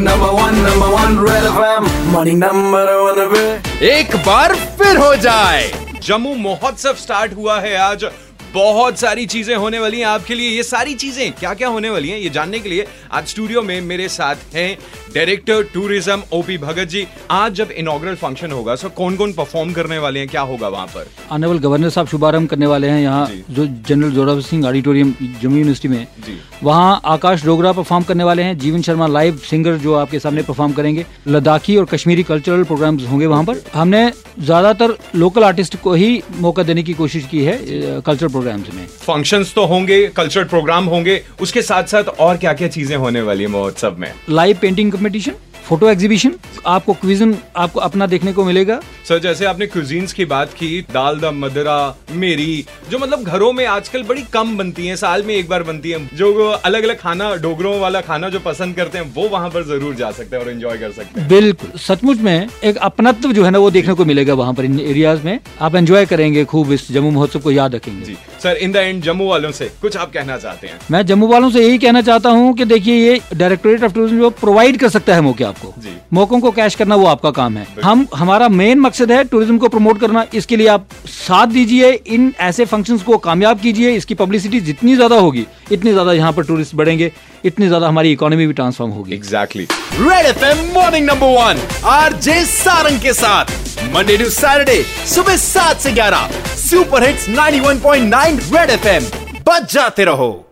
number one number one red FM morning number one पे एक बार फिर हो जाए। जम्मू महोत्सव स्टार्ट हुआ है आज। बहुत सारी चीज़ें होने वाली हैं आपके लिए। ये सारी चीज़ें क्या क्या होने वाली हैं ये जानने के लिए आज स्टूडियो में मेरे साथ हैं डायरेक्टर टूरिज़्म ओपी भगत जी। आज जब इनॉग्रल फ़ंक्शन होगा सो कौन कौन परफॉर्म करने वाले हैं क्या होगा वहाँ पर? ऑनरेबल गवर्नर साहब शुभारंभ करने वाले हैं यहाँ जो। General Zorawar Singh auditorium Jammu university में। वहाँ आकाश डोगरा परफॉर्म करने वाले हैं जीवन शर्मा लाइव सिंगर जो आपके सामने परफॉर्म करेंगे। लद्दाखी और कश्मीरी कल्चरल प्रोग्राम होंगे वहाँ पर। हमने ज़्यादातर लोकल आर्टिस्ट को ही मौका देने की कोशिश की है कल्चरल प्रोग्राम्स में। फ़ंक्शंस तो होंगे कल्चरल प्रोग्राम होंगे उसके साथ साथ और क्या क्या चीज़ें होने वाली है महोत्सव में? Live painting competition photo exhibition आपको क्विजन आपको अपना देखने को मिलेगा। सर जैसे आपने क्यूजीन्स की बात की दाल द मदरा मेरी जो मतलब घरों में आजकल बड़ी कम बनती है साल में एक बार बनती है जो अलग अलग खाना डोगरों वाला खाना जो पसंद करते हैं वो वहाँ पर ज़रूर जा सकते हैं और एंजॉय कर सकते हैं। बिल्कुल सचमुच में एक अपनत्व जो है ना वो देखने को मिलेगा वहाँ पर इन एरियाज़ में। आप एंजॉय करेंगे खूब इस जम्मू महोत्सव को याद रखेंगे। जी। Sir in the end Jammu वालों से कुछ आप कहना चाहते हैं? मैं जम्मू वालों से यही कहना चाहता हूँ कि देखिए ये डायरेक्टोरेट ऑफ़ टूरिज़्म जो प्रोवाइड कर सकता है मौके आपको। मौकों को कैश करना वो आपका काम है। हम हमारा मेन मकसद है टूरिज़्म को प्रमोट करना, इसके लिए आप साथ दीजिए, इन ऐसे फ़ंक्शंस को कामयाब कीजिए, इसकी पब्लिसिटी जितनी ज़्यादा होगी, इतनी ज़्यादा यहाँ पर टूरिस्ट बढ़ेंगे, इतनी ज़्यादा हमारी इकोनॉमी भी ट्रांसफॉर्म होगी। Exactly red F M morning number one R J Sarang के साथ। मंडे टू सैटरडे सुबह सात से ग्यारह। Super hits 91.9 red F M बच जाते रहो।